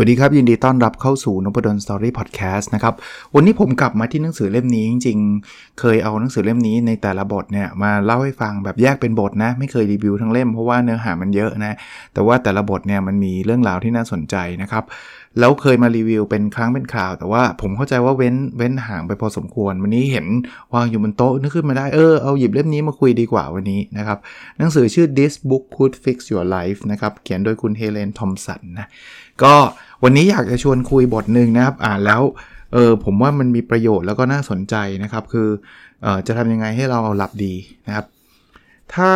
วัสดีครับ ยินดีต้อนรับเข้าสู่นพดลสตอรี่พอดแคสต์นะครับ วันนี้ผมกลับมาที่หนังสือเล่มนี้จริงๆ เคยเอาหนังสือเล่มนี้ในแต่ละบทเนี่ยมาเล่าให้ฟังแบบแยกเป็นบทนะ ไม่เคยรีวิวทั้งเล่มเพราะว่าเนื้อหามันเยอะนะ แต่ว่าแต่ละบทเนี่ยมันมีเรื่องราวที่น่าสนใจนะครับ แล้วเคยมารีวิวเป็นครั้งเป็นคราว แต่ว่าผมเข้าใจว่าเว้นเว้นห่างไปพอสมควร วันนี้เห็นวางอยู่บนโต๊ะนึกขึ้นมาได้เออเอาหยิบเล่มนี้มาคุยดีกว่าวันนี้นะครับหนังสือชื่อ This Book Could Fix Your Life นะครับเขียนโดยคุณเฮเลนทอมสันนะ ก็วันนี้อยากจะชวนคุยบทหนึ่งนะครับ อ่านแล้วเออผมว่ามันมีประโยชน์แล้วก็น่าสนใจนะครับ คือเออจะทำยังไงให้เราหลับดีนะครับ ถ้า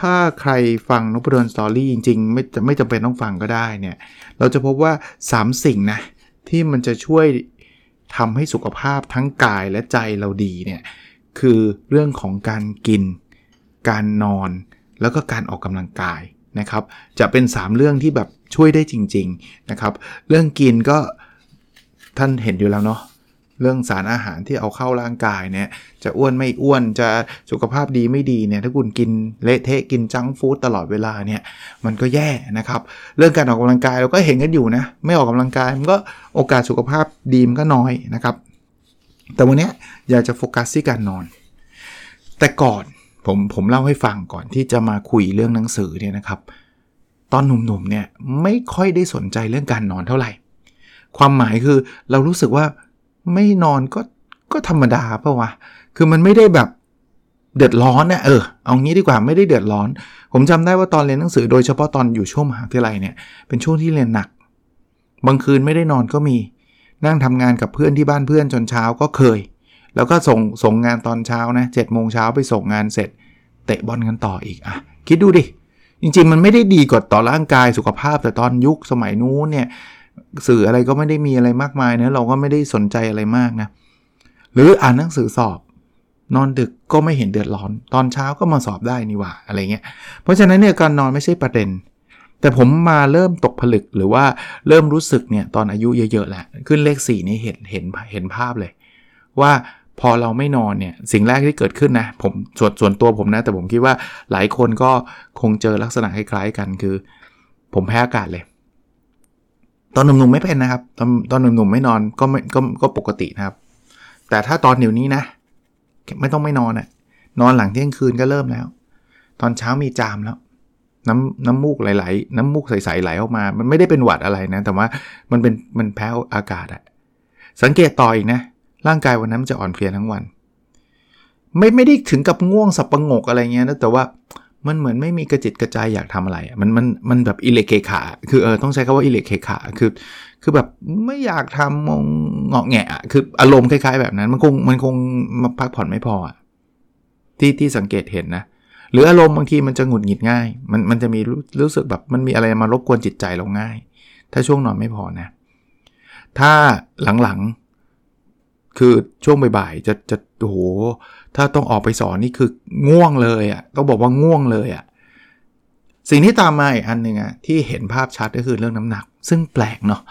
ถ้าใครฟังนพดลสตอรี่จริงๆ ไม่ไม่จำเป็นต้องฟังก็ได้เนี่ย เราจะพบว่า 3 สิ่งนะ ที่มันจะช่วยทำให้สุขภาพทั้งกายและใจเราดีเนี่ย คือเรื่องของการกิน การนอน แล้วก็การออกกำลังกาย นะครับจะเป็น 3 เรื่องที่แบบช่วยได้จริงๆนะครับเรื่องกินก็ท่านเห็นอยู่แล้วเนาะเรื่องสารอาหารที่เอาเข้าร่างกายเนี่ยจะอ้วนไม่อ้วนจะสุขภาพดีไม่ดีเนี่ยถ้าคุณกินเละเทะกินจังฟู้ดตลอดเวลาเนี่ยมันก็แย่นะครับ เรื่องการออกกำลังกายเราก็เห็นกันอยู่นะไม่ออกกำลังกายมันก็โอกาสสุขภาพดีมันก็น้อยนะครับ แต่วันนี้อยากจะโฟกัสที่การนอน แต่ก่อน ผมผมเล่าให้ฟังก่อนที่จะมาคุยเรื่องหนังสือเนี่ยนะครับ ตอนหนุ่มๆเนี่ยไม่ค่อยได้สนใจเรื่องการนอนเท่าไหร่ ความหมายคือเรารู้สึกว่าไม่นอนก็ก็ธรรมดาเปล่าวะคือมันไม่ได้แบบเดือดร้อนเนี่ยเออเอางี้ดีกว่าไม่ได้เดือดร้อน ผมจำได้ว่าตอนเรียนหนังสือโดยเฉพาะตอนอยู่ช่วงมหาวิทยาลัยเนี่ยเป็นช่วงที่เรียนหนัก บางคืนไม่ได้นอนก็มี นั่งทำงานกับเพื่อนที่บ้านเพื่อนจนเช้าก็เคย แล้วก็ส่งส่งงานตอนเช้านะเจ็ดโมงเช้าไปส่งงานเสร็จ เตะบอลกันต่ออีกอะคิดดูดิ จริงๆ มันไม่ได้ดีกว่าต่อร่างกายสุขภาพ แต่ตอนยุคสมัยนู้นเนี่ยสื่ออะไรก็ไม่ได้มีอะไรมากมายนะเราก็ไม่ได้สนใจอะไรมากนะหรืออ่านหนังสือสอบ นอนดึกก็ไม่เห็นเดือดร้อน ตอนเช้าก็มาสอบได้นี่ว่าอะไรเงี้ยเพราะฉะนั้นเนี่ยการนอนไม่ใช่ประเด็น แต่ผมมาเริ่มตกผลึกหรือว่าเริ่มรู้สึกเนี่ยตอนอายุเยอะๆแหละขึ้นเลข4นี่เห็นเห็นเห็นภาพเลย ว่า พอเราไม่นอนเนี่ยสิ่งแรกที่เกิดขึ้นนะผมส่วนส่วนตัวผมนะ แต่ผมคิดว่าหลายคนก็คงเจอลักษณะคล้ายๆกันคือ ผมแพ้อากาศเลย ตอนหนุ่มๆไม่เป็นนะครับ ตอนตอนหนุ่มๆไม่นอนก็ไม่ก็ก็ปกตินะครับ แต่ถ้าตอนเดี๋ยวนี้นะ ไม่ต้องไม่นอนอะ่ะนอนหลังเที่ยงคืนก็เริ่มแล้ว ตอนเช้ามีจามแล้ว น้ำน้ำมูกไหลๆน้ำมูกใสๆไหลออกมา มันไม่ได้เป็นหวัดอะไรนะ แต่ว่ามันเป็นมันแพ้อากาศอะสังเกตต่ออีกนะ ร่างกายวันนั้นมันจะอ่อนเพลียทั้งวัน ไม่ไม่ได้ถึงกับง่วงสับประงกอะไรเงี้ยนะแต่ว่ามันเหมือนไม่มีกระจิตกระใจอยากทำอะไร มันมันมันแบบอิเล็กเคขาคือเออต้องใช้คำว่าอิเล็กเคขาคือ คือแบบไม่อยากทำมงเงาะแงะคืออารมณ์คล้าย ๆ แบบนั้น มันคงมันคงมาพักผ่อนไม่พอที่ที่สังเกตเห็นนะ หรืออารมณ์บางทีมันจะหงุดหงิดง่าย มันมันจะมีรู้รู้สึกแบบมันมีอะไรมารบกวนจิตใจเราง่าย ถ้าช่วงนอนไม่พอนะ ถ้าหลังๆ คือช่วงบ่ายๆจะจะโอ้โหถ้าต้องออกไปสอนนี่คือง่วงเลยอะ่ะต้องบอกว่าง่วงเลยอะ่ะสิ่งที่ตามมาอีกอันหนึ่งอะ่ะที่เห็นภาพชัดก็คือเรื่องน้ำหนัก ซึ่งแปลกเนาะ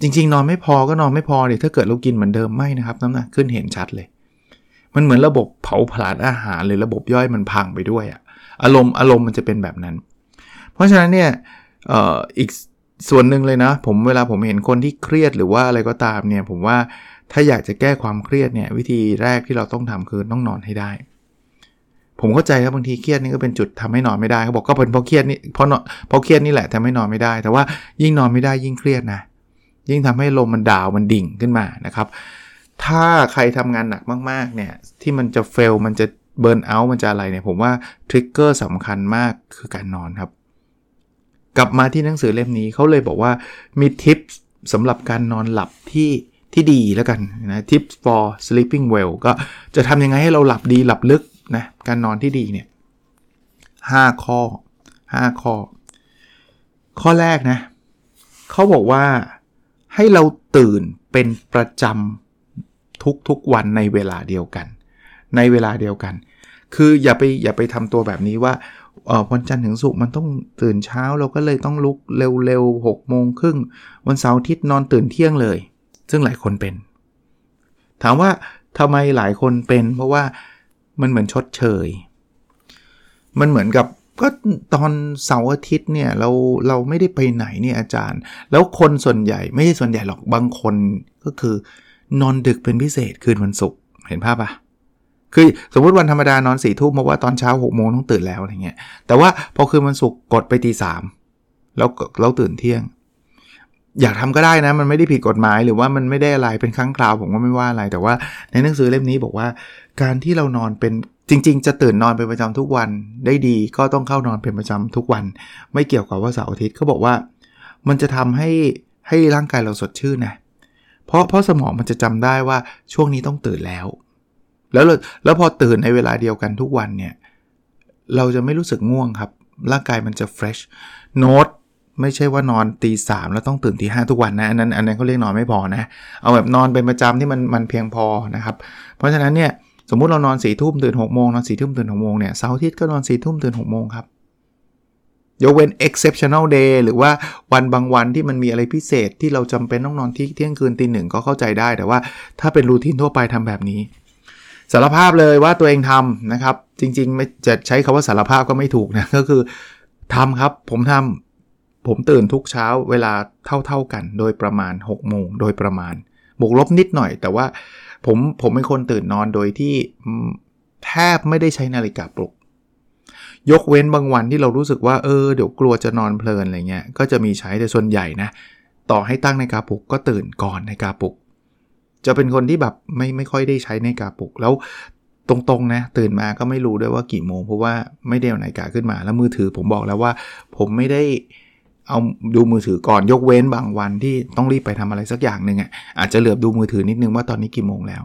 จริง ๆ นอนไม่พอก็นอนไม่พอเลยถ้าเกิดเรากินเหมือนเดิมไม่นะครับ น้ำหนักขึ้นเห็นชัดเลย มันเหมือนระบบเผาผลาญอาหารหรือระบบย่อยมันพังไปด้วยอะ่ะอารมณ์อารมณ์มันจะเป็นแบบนั้น เพราะฉะนั้นเนี่ยอออีกส่วนหนึ่งเลยนะ ผมเวลาผมเห็นคนที่เครียดหรือว่าอะไรก็ตามเนี่ย ผมว่า ถ้าอยากจะแก้ความเครียดเนี่ยวิธีแรกที่เราต้องทำคือต้องนอนให้ได้ ผมเข้าใจครับบางทีเครียดนี่ก็เป็นจุดทำให้นอนไม่ได้เขาบอกก็เป็นเพราะเครียดนี่เพราะเนาะเพราะเครียดนี่แหละทำให้นอนไม่ได้ แต่ว่ายิ่งนอนไม่ได้ยิ่งเครียดนะ ยิ่งทำให้ลมมันดาวมันดิ่งขึ้นมานะครับ ถ้าใครทำงานหนักมากๆเนี่ยที่มันจะเฟลมันจะเบิร์นเอาท์มันจะอะไรเนี่ยผมว่าทริกเกอร์สำคัญมากคือการนอนครับ กลับมาที่หนังสือเล่มนี้เขาเลยบอกว่ามีทิปสำหรับการนอนหลับที่ ที่ดีแล้วกันนะ tips for sleeping well ก็จะทำยังไงให้เราหลับดีหลับลึกนะการนอนที่ดีเนี่ย5ข้อ 5 ข้อ ข้อแรกนะเขาบอกว่าให้เราตื่นเป็นประจำทุกๆวันในเวลาเดียวกัน ในเวลาเดียวกัน คืออย่าไปอย่าไปทำตัวแบบนี้ว่าวันจันทร์ถึงศุกร์มันต้องตื่นเช้าเราก็เลยต้องลุกเร็วๆหกโมงครึ่งวันเสาร์อาทิตย์นอนตื่นเที่ยงเลย ซึ่งหลายคนเป็น ถามว่าทำไมหลายคนเป็น เพราะว่ามันเหมือนชดเชย มันเหมือนกับก็ตอนเสาร์อาทิตย์เนี่ยเราเราไม่ได้ไปไหนเนี่ยอาจารย์ แล้วคนส่วนใหญ่ไม่ใช่ส่วนใหญ่หรอกบางคนก็คือนอนดึกเป็นพิเศษคืนวันศุกร์เห็นภาพปะคือสมมติวันธรรมดานอนสี่ทุ่มเพราะว่าตอนเช้าหกโมงต้องตื่นแล้วอะไรเงี้ยแต่ว่าพอคืนวันศุกร์กดไปตีสามแล้วแล้วตื่นเที่ยง อยากทำก็ได้นะ มันไม่ได้ผิดกฎหมายหรือว่ามันไม่ได้อะไรเป็นครั้งคราวผมก็ไม่ว่าอะไร แต่ว่าในหนังสือเล่มนี้บอกว่า การที่เรานอนเป็นจริง ๆ จะตื่นนอนเป็นประจำทุกวันได้ดีก็ต้องเข้านอนเป็นประจำทุกวัน ไม่เกี่ยวกับว่าเสาร์อาทิตย์เขาบอกว่า มันจะทำให้ให้ร่างกายเราสดชื่นนะเพราะเพราะสมองมันจะจำได้ว่าช่วงนี้ต้องตื่นแล้ว แล้วแล้วพอตื่นในเวลาเดียวกันทุกวันเนี่ยเราจะไม่รู้สึกง่วงครับ ร่างกายมันจะ fresh โน้ต ไม่ใช่ว่านอนตีสามแล้วต้องตื่นตีห้าทุกวันนะอันนั้นอันนั้นเขาเรียกนอนไม่พอนะ เอาแบบนอนเป็นประจำที่มันมันเพียงพอนะครับ เพราะฉะนั้นเนี่ยสมมุติเรานอนสี่ทุ่มตื่นหกโมงนอนสี่ทุ่มตื่นหกโมงเนี่ยเสาร์อาทิตย์ก็นอนสี่ทุ่มตื่นหกโมงครับยกเว้น exceptional day หรือว่าวันบางวันที่มันมีอะไรพิเศษที่เราจำเป็นต้องนอนที่เที่ยงคืนตีหนึ่งก็เข้าใจได้ แต่ว่าถ้าเป็นรูทีนทั่วไปทำแบบนี้สารภาพเลยว่าตัวเองทำนะครับ จริงๆไม่จะใช้คาว่าสารภาพก็ไม่ถูกนะก็คือทำครับผมทำ ผมตื่นทุกเช้าเวลาเท่าๆกันโดยประมาณ6โมงโดยประมาณ บวกลบนิดหน่อย แต่ว่าผมผมเป็นคนตื่นนอนโดยที่แทบไม่ได้ใช้นาฬิกาปลุก ยกเว้นบางวันที่เรารู้สึกว่าเออเดี๋ยวกลัวจะนอนเพลินอะไรเงี้ยก็จะมีใช้แต่ส่วนใหญ่นะ ต่อให้ตั้งนาฬิกาปลุกก็ตื่นก่อนนาฬิกาปลุก จะเป็นคนที่แบบไม่ไม่ค่อยได้ใช้นาฬิกาปลุกแล้วตรงๆนะตื่นมาก็ไม่รู้ด้วยว่ากี่โมงเพราะว่าไม่ได้เอานาฬิกาขึ้นมาแล้วมือถือผมบอกแล้วว่า ผมไม่ได้ เอาดูมือถือก่อนยกเว้นบางวันที่ต้องรีบไปทำอะไรสักอย่างหนึ่งอะอาจจะเหลือบดูมือถือนิดนึงว่าตอนนี้กี่โมงแล้ว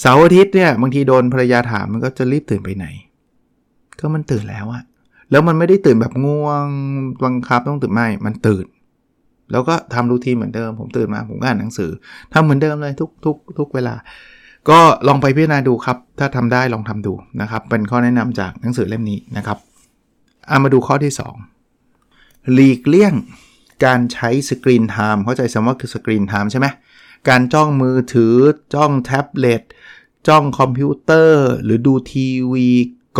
เสาร์อาทิตย์เนี่ยบางทีโดนภรรยาถามมันก็จะรีบตื่นไปไหน ก็มันตื่นแล้วอะแล้วมันไม่ได้ตื่นแบบง่วงบังคับต้องตื่นไม่ มันตื่น แล้วก็ทำ routine เหมือนเดิม ผมตื่นมาผมก็อ่านหนังสือทำเหมือนเดิมเลยทุกทุกทุกเวลา ก็ลองไปพิจารณาดูครับ ถ้าทำได้ลองทำดูนะครับ เป็นข้อแนะนำจากหนังสือเล่มนี้นะครับอามาดูข้อที่ 2 หลีกเลี่ยงการใช้ screen time เข้าใจผมว่าคือ screen time ใช่ไหมการจ้องมือถือจ้องแท็บเล็ตจ้องคอมพิวเตอร์ หรือดูทีวี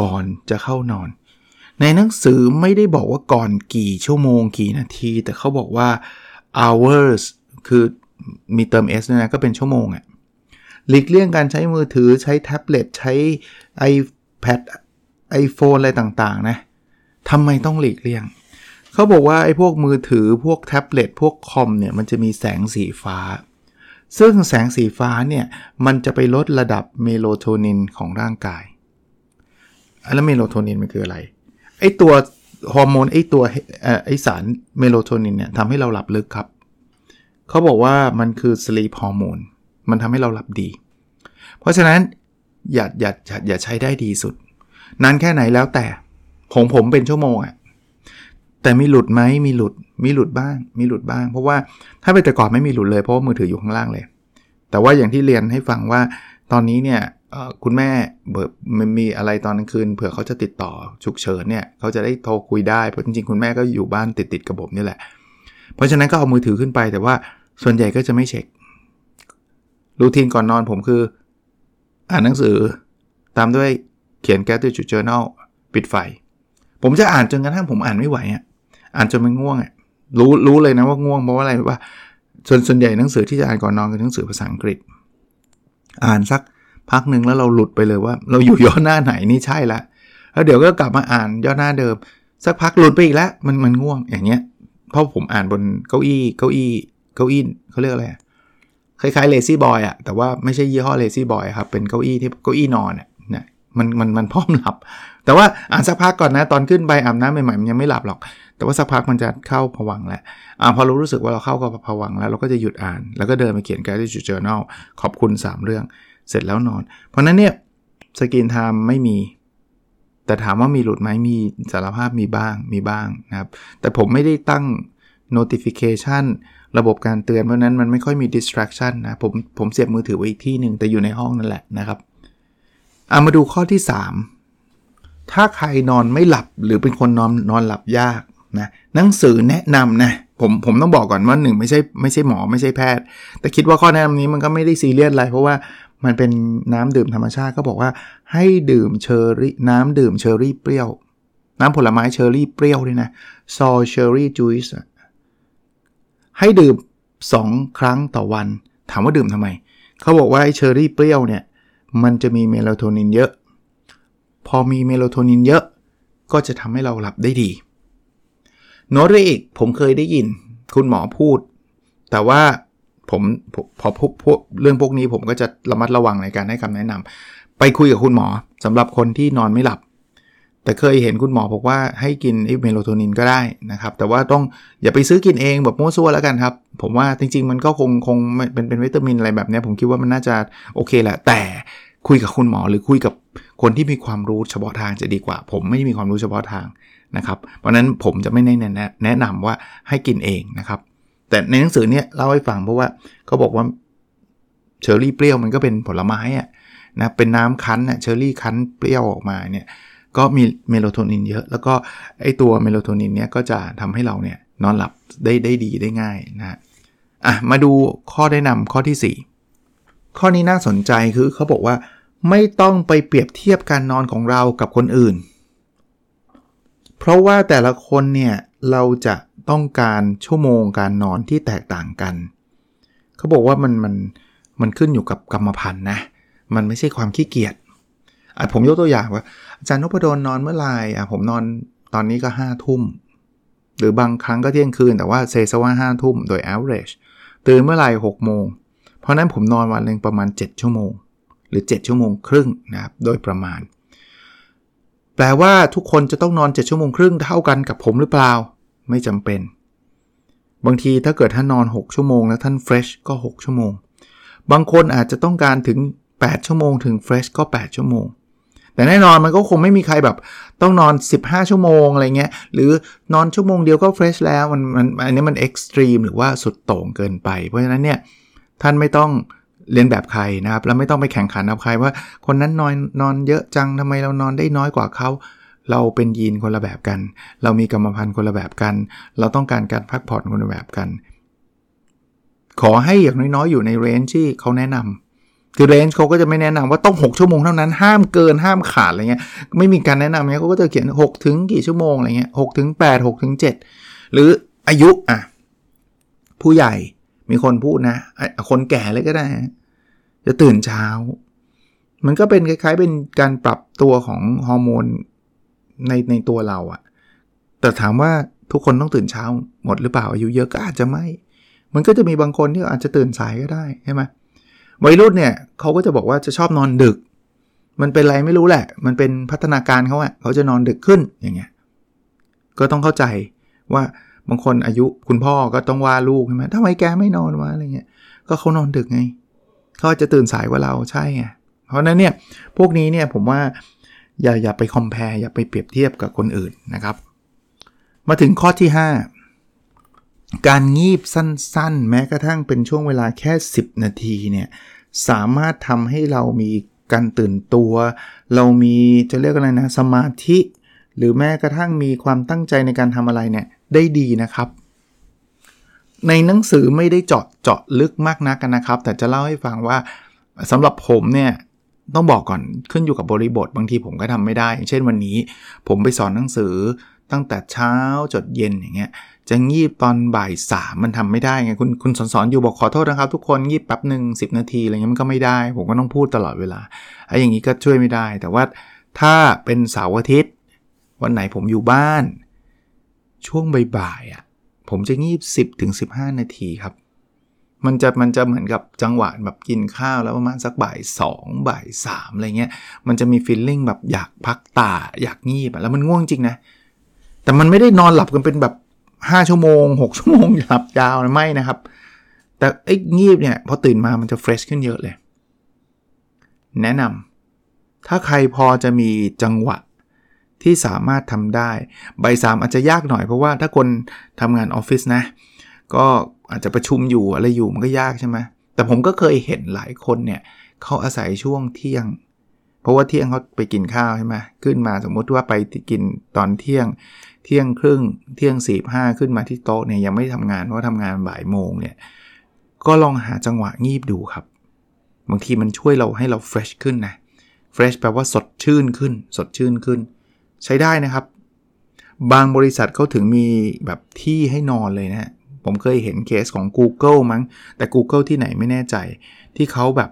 ก่อนจะเข้านอน ในหนังสือไม่ได้บอกว่าก่อนกี่ชั่วโมงกี่นาที แต่เขาบอกว่า hours คือมีเติม s ด้วยนะก็เป็นชั่วโมงอะหลีกเลี่ยงการใช้มือถือใช้แท็บเล็ตใช้ iPad iPhone อะไรต่างๆนะทำไมต้องหลีกเลี่ยง เขาบอกว่าไอ้พวกมือถือพวกแท็บเล็ตพวกคอมเนี่ยมันจะมีแสงสีฟ้า ซึ่งแสงสีฟ้าเนี่ยมันจะไปลดระดับ melatonin ของร่างกาย แล้ว melatonin มันคืออะไร ไอ้ตัวฮอร์โมนไอ้ตัวไอ้สาร melatonin เนี่ยทำให้เราหลับลึกครับ เขาบอกว่ามันคือ sleep hormone มันทำให้เราหลับดี เพราะฉะนั้นอย่าอย่าอย่าใช้ได้ดีสุด นานแค่ไหนแล้วแต่ของผมเป็นชั่วโมงอะ แต่มีหลุดไหมมีหลุดมีหลุดบ้าง มีหลุดบ้าง เพราะว่าถ้าไปแต่ก่อนไม่มีหลุดเลยเพราะว่ามือถืออยู่ข้างล่างเลย แต่ว่าอย่างที่เรียนให้ฟังว่าตอนนี้เนี่ยคุณแม่เบิมันมีอะไรตอนกลางคืนเผื่อเขาจะติดต่อฉุกเฉินเนี่ยเขาจะได้โทรคุยได้เพราะจริงๆคุณแม่ก็อยู่บ้านติดติดกับผมนี่แหละ เพราะฉะนั้นก็เอามือถือขึ้นไป แต่ว่าส่วนใหญ่ก็จะไม่เช็ครูทีนก่อนนอนผมคือ อ่านหนังสือตามด้วยเขียนแก t จุดเจอ journal ปิดไฟ ผมจะอ่านจนกระทั่งผมอ่านไม่ไหวอะ อ่านจนมันง่วงอะรู้รู้เลยนะว่าง่วงเพราะว่าอะไรว่าส่วนส่วนใหญ่หนังสือที่จะอ่านก่อนนอนคือหนังสือภาษาอังกฤษ อ่านสักพักหนึ่งแล้วเราหลุดไปเลยว่า เราอยู่ย่อหน้าไหนนี่ใช่ละแล้วเดี๋ยวก็กลับมาอ่านย่อหน้าเดิม สักพักหลุดไปอีกแล้วมันมันง่วงอย่างเงี้ยเพราะผมอ่านบนเก้าอี้เก้าอี้เก้าอี้เขาเรียกอะไรคล้ายๆเลซี่บอยอะแต่ว่าไม่ใช่ยี่ห้อเลซี่บอยครับเป็นเก้าอี้ที่เก้าอี้นอนเนี่ยมันมันมันพร้อมหลับ แต่ว่าอ่านสักพักก่อนนะตอนขึ้นไปอาบน้ำใหม่ๆมันยังไม่หลับหรอก แต่ว่าสักพักมันจะเข้าผวังแหล้วอ่าพอเรารู้สึกว่าเราเข้ากับผวังแล้ว เราก็จะหยุดอ่าน แล้วก็เดินไปเขียน gratitude journal ขอบคุณ 3 เรื่อง เสร็จแล้วนอน เพราะนั้นเนี่ยสกินไทม์ไม่มี แต่ถามว่ามีหลุดไหมมีสารภาพมีบ้างมีบ้างนะครับ แต่ผมไม่ได้ตั้ง notification ระบบการเตือนเพราะนั้นมันไม่ค่อยมี distraction นะผมผมเสียบมือถือไว้อีกที่หนึ่งแต่อยู่ในห้องนั่นแหละนะครับอามาดูข้อที่ 3 ถ้าใครนอนไม่หลับหรือเป็นคนนอนนอนหลับยากนะหนังสือแนะนำนะผมผมต้องบอกก่อนว่าหนึ่งไม่ใช่ไม่ใช่หมอไม่ใช่แพทย์ แต่คิดว่าข้อแนะนำนี้มันก็ไม่ได้ซีเรียสอะไร เพราะว่ามันเป็นน้ำดื่มธรรมชาติก็บอกว่าให้ดื่มเชอร์รี่น้ำดื่มเชอร์รี่เปรี้ยว น้ำผลไม้เชอร์รี่เปรี้ยวด้วยนะ sour cherry juiceให้ดื่ม 2 ครั้งต่อวัน ถามว่าดื่มทำไม เขาบอกว่าไอเชอร์รี่เปรี้ยวเนี่ยมันจะมี melatonin เยอะ พอมี melatonin เยอะก็จะทำให้เราหลับได้ดี โน้ตอีกผมเคยได้ยินคุณหมอพูด แต่ว่าผมพอพบเรื่องพวกนี้ผมก็จะระมัดระวังในการให้คำแนะนำไปคุยกับคุณหมอสำหรับคนที่นอนไม่หลับ แต่เคยเห็นคุณหมอบอกว่าให้กินเมโลโทนินก็ได้นะครับ แต่ว่าต้องอย่าไปซื้อกินเองแบบมั่วซั่วแล้วกันครับ ผมว่าจริง ๆ มันก็คงคงเป็นเป็นวิตามินอะไรแบบนี้ผมคิดว่ามันน่าจะโอเคแหละแต่คุยกับคุณหมอหรือคุยกับ คนที่มีความรู้เฉพาะทางจะดีกว่า ผมไม่ได้มีความรู้เฉพาะทางนะครับ เพราะนั้นผมจะไม่แนะแนะนำว่าให้กินเองนะครับ แต่ในหนังสือเนี่ยเล่าให้ฟังเพราะว่าเขาบอกว่าเชอร์รี่เปรี้ยวมันก็เป็นผลไม้อะนะเป็นน้ำคั้นอะเชอร์รี่คั้นเปรี้ยวออกมาเนี่ยก็มีเมโลโทนินเยอะ แล้วก็ไอตัวเมโลโทนินเนี่ยก็จะทำให้เราเนี่ยนอนหลับได้ได้ดีได้ง่ายนะอะมาดูข้อแนะนำข้อที่ 4 ข้อนี้น่าสนใจคือเขาบอกว่า ไม่ต้องไปเปรียบเทียบการนอนของเรากับคนอื่น เพราะว่าแต่ละคนเนี่ยเราจะต้องการชั่วโมงการนอนที่แตกต่างกัน เขาบอกว่ามันมันมันขึ้นอยู่กับกรรมพันธุ์นะ มันไม่ใช่ความขี้เกียจอะผมยกตัวอย่างว่า อาจารย์นพดลนอนเมื่อไหร่อะผมนอนตอนนี้ก็5้าทุ่ม หรือบางครั้งก็เที่ยงคืนแต่ว่าเซซว่าห้าทุ่มโดย average ตื่นเมื่อไหร่หกโมง เพราะนั้นผมนอนวันหนึ่งประมาณ 7 ชั่วโมง หรือ 7 ชั่วโมงครึ่งนะครับโดยประมาณ แปลว่าทุกคนจะต้องนอน 7 ชั่วโมงครึ่งเท่ากันกับผมหรือเปล่า ไม่จำเป็น บางทีถ้าเกิดท่านนอน 6 ชั่วโมงแล้วท่านเฟรชก็ 6 ชั่วโมง บางคนอาจจะต้องการถึง 8 ชั่วโมงถึงเฟรชก็ 8 ชั่วโมงแต่แน่นอนมันก็คงไม่มีใครแบบต้องนอน 15 ชั่วโมงอะไรเงี้ยหรือนอนชั่วโมงเดียวก็เฟรชแล้วมันมันอันนี้มันเอ็กซ์ตรีมหรือว่าสุดโต่งเกินไป เพราะฉะนั้นเนี่ยท่านไม่ต้อง เรียนแบบใครนะครับ แล้วไม่ต้องไปแข่งขันกับใครว่า คนนั้นนอนนอนเยอะจังทำไมเรานอนได้น้อยกว่าเขาเราเป็นยีนคนละแบบกัน เรามีกรรมพันธุ์คนละแบบกัน เราต้องการการพักผ่อนคนละแบบกัน ขอให้อย่างน้อยๆอยู่ในเรนจ์ที่เขาแนะนำคือเรนจ์เขาก็จะไม่แนะนำว่าต้อง 6 ชั่วโมงเท่านั้น ห้ามเกินห้ามขาดอะไรเงี้ยไม่มีการแนะนำเนี้ยเขาก็จะเขียน 6 ถึงกี่ชั่วโมงอะไรเงี้ยหถึงแปดหถึงเจ็ดหรืออายุอะผู้ใหญ่มีคนพูดนะ คนแก่เลยก็ได้ จะตื่นเช้า มันก็เป็นคล้าย ๆ เป็นการปรับตัวของฮอร์โมนในในตัวเราอะแต่ถามว่าทุกคนต้องตื่นเช้าหมดหรือเปล่าอายุเยอะก็อาจจะไม่ มันก็จะมีบางคนที่อาจจะตื่นสายก็ได้ใช่ไหมวัยรุ่นเนี่ยเขาก็จะบอกว่าจะชอบนอนดึก มันเป็นไรไม่รู้แหละ มันเป็นพัฒนาการเขาอะเขาจะนอนดึกขึ้นอย่างเงี้ยก็ต้องเข้าใจว่าบางคนอายุคุณพ่อก็ต้องว่าลูกใช่ไหมทำไมแกไม่นอนวะอะไรเงี้ยก็เขานอนดึกไง เขาจะตื่นสายกว่าเราใช่ไงเพราะนั้นเนี่ยพวกนี้เนี่ยผมว่าอย่าอย่าไปคอมเพลอย่าไปเปรียบเทียบกับคนอื่นนะครับ มาถึงข้อที่ 5 การงีบสั้นๆ แม้กระทั่งเป็นช่วงเวลาแค่ 10 นาทีเนี่ยสามารถทำให้เรามีการตื่นตัว เรามีจะเรียกอะไรนะสมาธิ หรือแม้กระทั่งมีความตั้งใจในการทำอะไรเนี่ยได้ดีนะครับ ในหนังสือไม่ได้เจาะเจาะลึกมากนักกันนะครับ แต่จะเล่าให้ฟังว่าสำหรับผมเนี่ยต้องบอกก่อนขึ้นอยู่กับบริบทบางทีผมก็ทำไม่ได้ อย่างเช่นวันนี้ ผมไปสอนหนังสือตั้งแต่เช้าจดเย็นอย่างเงี้ยจะงีบตอนบ่ายสามมันทำไม่ได้ไงคุณคุณสอนสอนอยู่บอกขอโทษนะครับ ทุกคนงีบแป๊บหนึ่งสินาทีอะไรเงี้ยมันก็ไม่ได้ ผมก็ต้องพูดตลอดเวลาไอ้อย่างนี้ก็ช่วยไม่ได้ แต่ว่าถ้าเป็นเสาร์อาทิตย์ วันไหนผมอยู่บ้าน ช่วงบ่ายๆอะ ผมจะงีบ 10ถึง15 นาทีครับ มันจะมันจะเหมือนกับจังหวะแบบกินข้าวแล้วประมาณสักบ่าย2บ่าย3อะไรเงี้ย มันจะมีฟีลลิ่งแบบอยากพักตาอยากงีบแล้วมันง่วงจริงนะ แต่มันไม่ได้นอนหลับกันเป็นแบบ 5 ชั่วโมง 6 ชั่วโมงหลับยาวนะไม่นะครับ แต่ไอ้งีบเนี่ยพอตื่นมามันจะเฟรชขึ้นเยอะเลย แนะนำถ้าใครพอจะมีจังหวะ ที่สามารถทำได้ ใบสามอาจจะยากหน่อยเพราะว่าถ้าคนทำงานออฟฟิศนะ ก็อาจจะประชุมอยู่อะไรอยู่มันก็ยากใช่ไหมแต่ผมก็เคยเห็นหลายคนเนี่ยเขาอาศัยช่วงเที่ยง เพราะว่าเที่ยงเขาไปกินข้าวใช่ไหมขึ้นมาสมมุติว่าไปกินตอนเที่ยงเที่ยงครึ่งเที่ยงสี่ห้าขึ้นมาที่โต๊ะเนี่ยยังไม่ทำงานเพราะทำงานบ่ายโมงเนี่ยก็ลองหาจังหวะงีบดูครับ บางทีมันช่วยเราให้เรา fresh ขึ้นนะ fresh แปลว่าสดชื่นขึ้น สดชื่นขึ้น ใช้ได้นะครับ บางบริษัทเขาถึงมีแบบที่ให้นอนเลยนะ ผมเคยเห็นเคสของ Google มั้ง แต่ Google ที่ไหนไม่แน่ใจ ที่เขาแบบ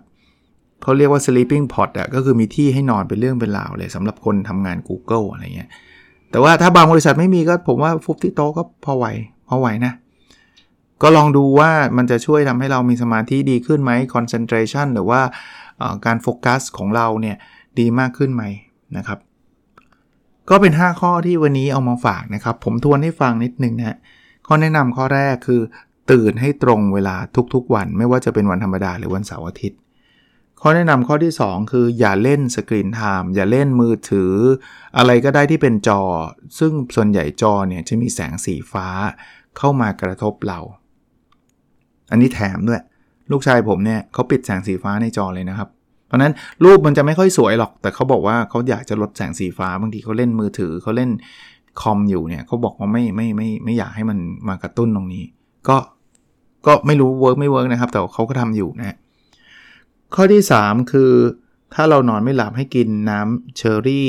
เขาเรียกว่า sleeping pod อะก็คือมีที่ให้นอนเป็นเรื่องเป็นราวเลยสำหรับคนทำงาน Google อะไรเงี้ย แต่ว่าถ้าบางบริษัทไม่มีก็ผมว่าฟุบที่โต๊ะก็พอไหวพอไหวนะ ก็ลองดูว่ามันจะช่วยทำให้เรามีสมาธิดีขึ้นไหม concentration หรือว่าการโฟกัสของเราเนี่ยดีมากขึ้นไหมนะครับ ก็เป็น 5 ข้อที่วันนี้เอามาฝากนะครับ ผมทวนให้ฟังนิดนึงนะข้อแนะนำข้อแรกคือ ตื่นให้ตรงเวลาทุกๆวัน ไม่ว่าจะเป็นวันธรรมดาหรือวันเสาร์อาทิตย์ ข้อแนะนำข้อที่ 2 คืออย่าเล่นสกรีนไทม์อย่าเล่นมือถือ อะไรก็ได้ที่เป็นจอ ซึ่งส่วนใหญ่จอเนี่ยจะมีแสงสีฟ้าเข้ามากระทบเรา อันนี้แถมด้วย ลูกชายผมเนี่ยเขาปิดแสงสีฟ้าในจอเลยนะครับ เพราะนั้นรูปมันจะไม่ค่อยสวยหรอก แต่เขาบอกว่าเขาอยากจะลดแสงสีฟ้าบางทีเขาเล่นมือถือเขาเล่นคอมอยู่เนี่ยเขาบอกว่าไม่ไม่ไม่ไม่อยากให้มันมากระตุ้นตรงนี้ ก็ก็ไม่รู้ work ไม่ work นะครับ แต่เขาก็ทำอยู่นะข้อที่ 3 คือ ถ้าเรานอนไม่หลับให้กินน้ำเชอร์รี่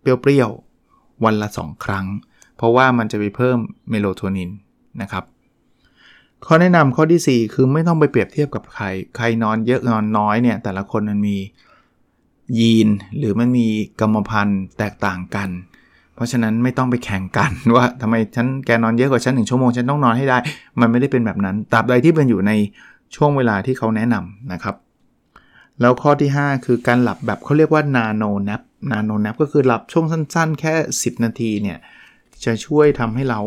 เปรี้ยวๆวันละ 2 ครั้ง เพราะว่ามันจะไปเพิ่มเมโลโทนินนะครับ ข้อแนะนำข้อที่ 4 คือไม่ต้องไปเปรียบเทียบกับใคร ใครนอนเยอะนอนน้อยเนี่ย แต่ละคนมันมียีนหรือมันมีกรรมพันธุ์แตกต่างกัน เพราะฉะนั้นไม่ต้องไปแข่งกันว่าทำไมฉันแกนอนเยอะกว่าฉันหนึ่งชั่วโมงฉันต้องนอนให้ได้ มันไม่ได้เป็นแบบนั้นตราบใดที่มันอยู่ในช่วงเวลาที่เขาแนะนำนะครับ แล้วข้อที่ 5 คือการหลับแบบเขาเรียกว่า nano napนาโนแนปก็คือหลับช่วงสั้น ๆ แค่ 10 นาทีเนี่ยจะช่วยทำให้เรา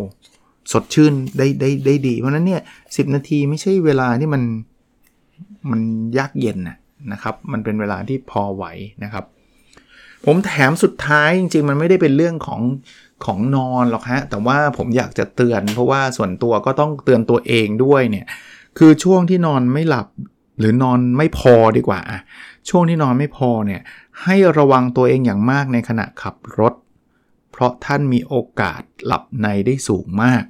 สดชื่นได้ได้ได้ดี เพราะนั้นเนี่ยสินาทีไม่ใช่เวลาที่มันมันยากเย็นนะครับ มันเป็นเวลาที่พอไหวนะครับ ผมแถมสุดท้ายจริง ๆ มันไม่ได้เป็นเรื่องของของนอนหรอกฮะ แต่ว่าผมอยากจะเตือน เพราะว่าส่วนตัวก็ต้องเตือนตัวเองด้วยเนี่ย คือช่วงที่นอนไม่หลับหรือนอนไม่พอดีกว่า ช่วงที่นอนไม่พอเนี่ย ให้ระวังตัวเองอย่างมากในขณะขับรถ เพราะท่านมีโอกาสหลับในได้สูงมาก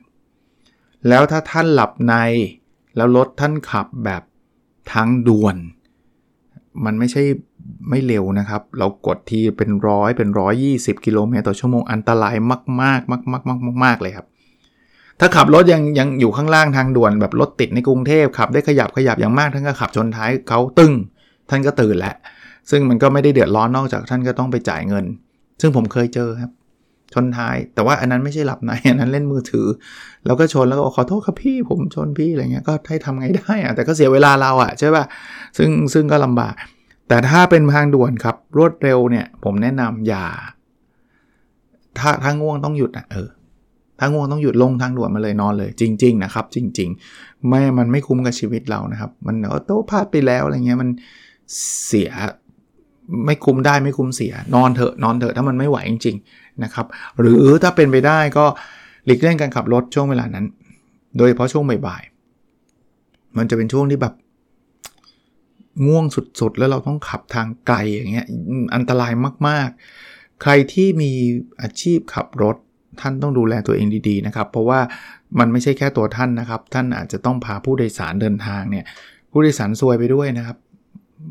แล้วถ้าท่านหลับใน แล้วรถท่านขับแบบทางด่วน มันไม่ใช่ไม่เร็วนะครับ เรากดทีเป็นร้อยเป็นร้อยยี่สิบกิโลเมตรต่อชั่วโมงอันตรายมากมากมากมากมากมากเลยครับ ถ้าขับรถยังยังอยู่ข้างล่างทางด่วนแบบรถติดในกรุงเทพขับได้ขยับขยับอย่างมากท่านก็ขับชนท้ายเขาตึงท่านก็ตื่นแหละ ซึ่งมันก็ไม่ได้เดือดร้อนนอกจากท่านก็ต้องไปจ่ายเงิน ซึ่งผมเคยเจอครับ ชนท้าย แต่ว่าอันนั้นไม่ใช่หลับในอันนั้นเล่นมือถือ แล้วก็ชนแล้วก็ขอโทษครับพี่ผมชนพี่อะไรเงี้ยก็ให้ทำไงได้อะแต่ก็เสียเวลาเราอะใช่ป่ะซึ่งซึ่งก็ลำบาก แต่ถ้าเป็นทางด่วนครับรวดเร็วเนี่ย ผมแนะนำอย่า ถ้าถ้าง่วงต้องหยุดนะเออถ้าง่วงต้องหยุดลงทางด่วนมาเลยนอนเลย จริง ๆ นะครับ จริง ๆ ไม่มันไม่คุ้มกับชีวิตเรานะครับ มันโต้พลาดไปแล้วอะไรเงี้ยมันเสียไม่คุ้มได้ไม่คุ้มเสีย นอนเถอะนอนเถอะถ้ามันไม่ไหวจริง นะครับหรือถ้าเป็นไปได้ก็หลีกเลี่ยงการขับรถช่วงเวลานั้น โดยเฉพาะช่วงบ่ายๆมันจะเป็นช่วงที่แบบง่วงสุดๆ แล้วเราต้องขับทางไกลอย่างเงี้ยอันตรายมากๆ ใครที่มีอาชีพขับรถท่านต้องดูแลตัวเองดีๆนะครับ เพราะว่ามันไม่ใช่แค่ตัวท่านนะครับ ท่านอาจจะต้องพาผู้โดยสารเดินทางเนี่ยผู้โดยสารซวยไปด้วยนะครับ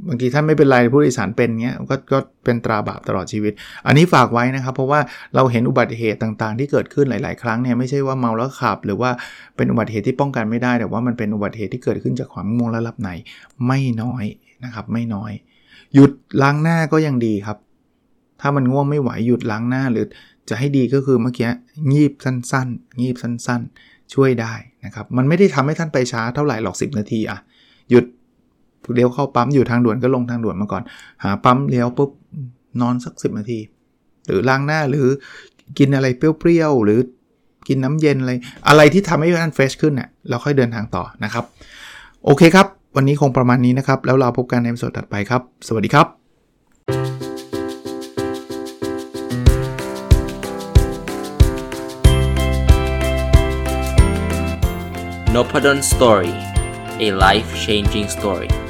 บางทีท่านไม่เป็นไรผู้โดยสารเป็นเงี้ยก็ก็เป็นตราบาปตลอดชีวิต อันนี้ฝากไว้นะครับ เพราะว่าเราเห็นอุบัติเหตุต่างๆ ที่เกิดขึ้นหลาย ๆ ครั้งเนี่ยไม่ใช่ว่าเมาแล้วขับ หรือว่าเป็นอุบัติเหตุที่ป้องกันไม่ได้ แต่ว่ามันเป็นอุบัติเหตุที่เกิดขึ้นจากความง่วงและหลับในไม่น้อยนะครับไม่น้อย หยุดล้างหน้าก็ยังดีครับ ถ้ามันง่วงไม่ไหวหยุดล้างหน้าหรือจะให้ดีก็คือเมื่อกี้งีบสั้นๆ งีบสั้น ๆ ช่วยได้นะครับมันไม่ได้ทำให้ท่านไปช้าเท่าไหร่หรอก10 นาทีอะหยุด เลี้ยวเข้าปั๊มอยู่ทางด่วนก็ลงทางด่วนมาก่อน หาปั๊มเลี้ยวปุ๊บนอนสักสินาที หรือล้างหน้าหรือกินอะไรเปรี้ยวๆหรือกินน้ำเย็นอะไรอะไรที่ทำให้ท่านเฟรชขึ้นเนะ่ยเราค่อยเดินทางต่อนะครับ โอเคครับ วันนี้คงประมาณนี้นะครับ แล้วเราพบกันในสดถัดไปครับ สวัสดีครับ n o p a d o n Story a life changing story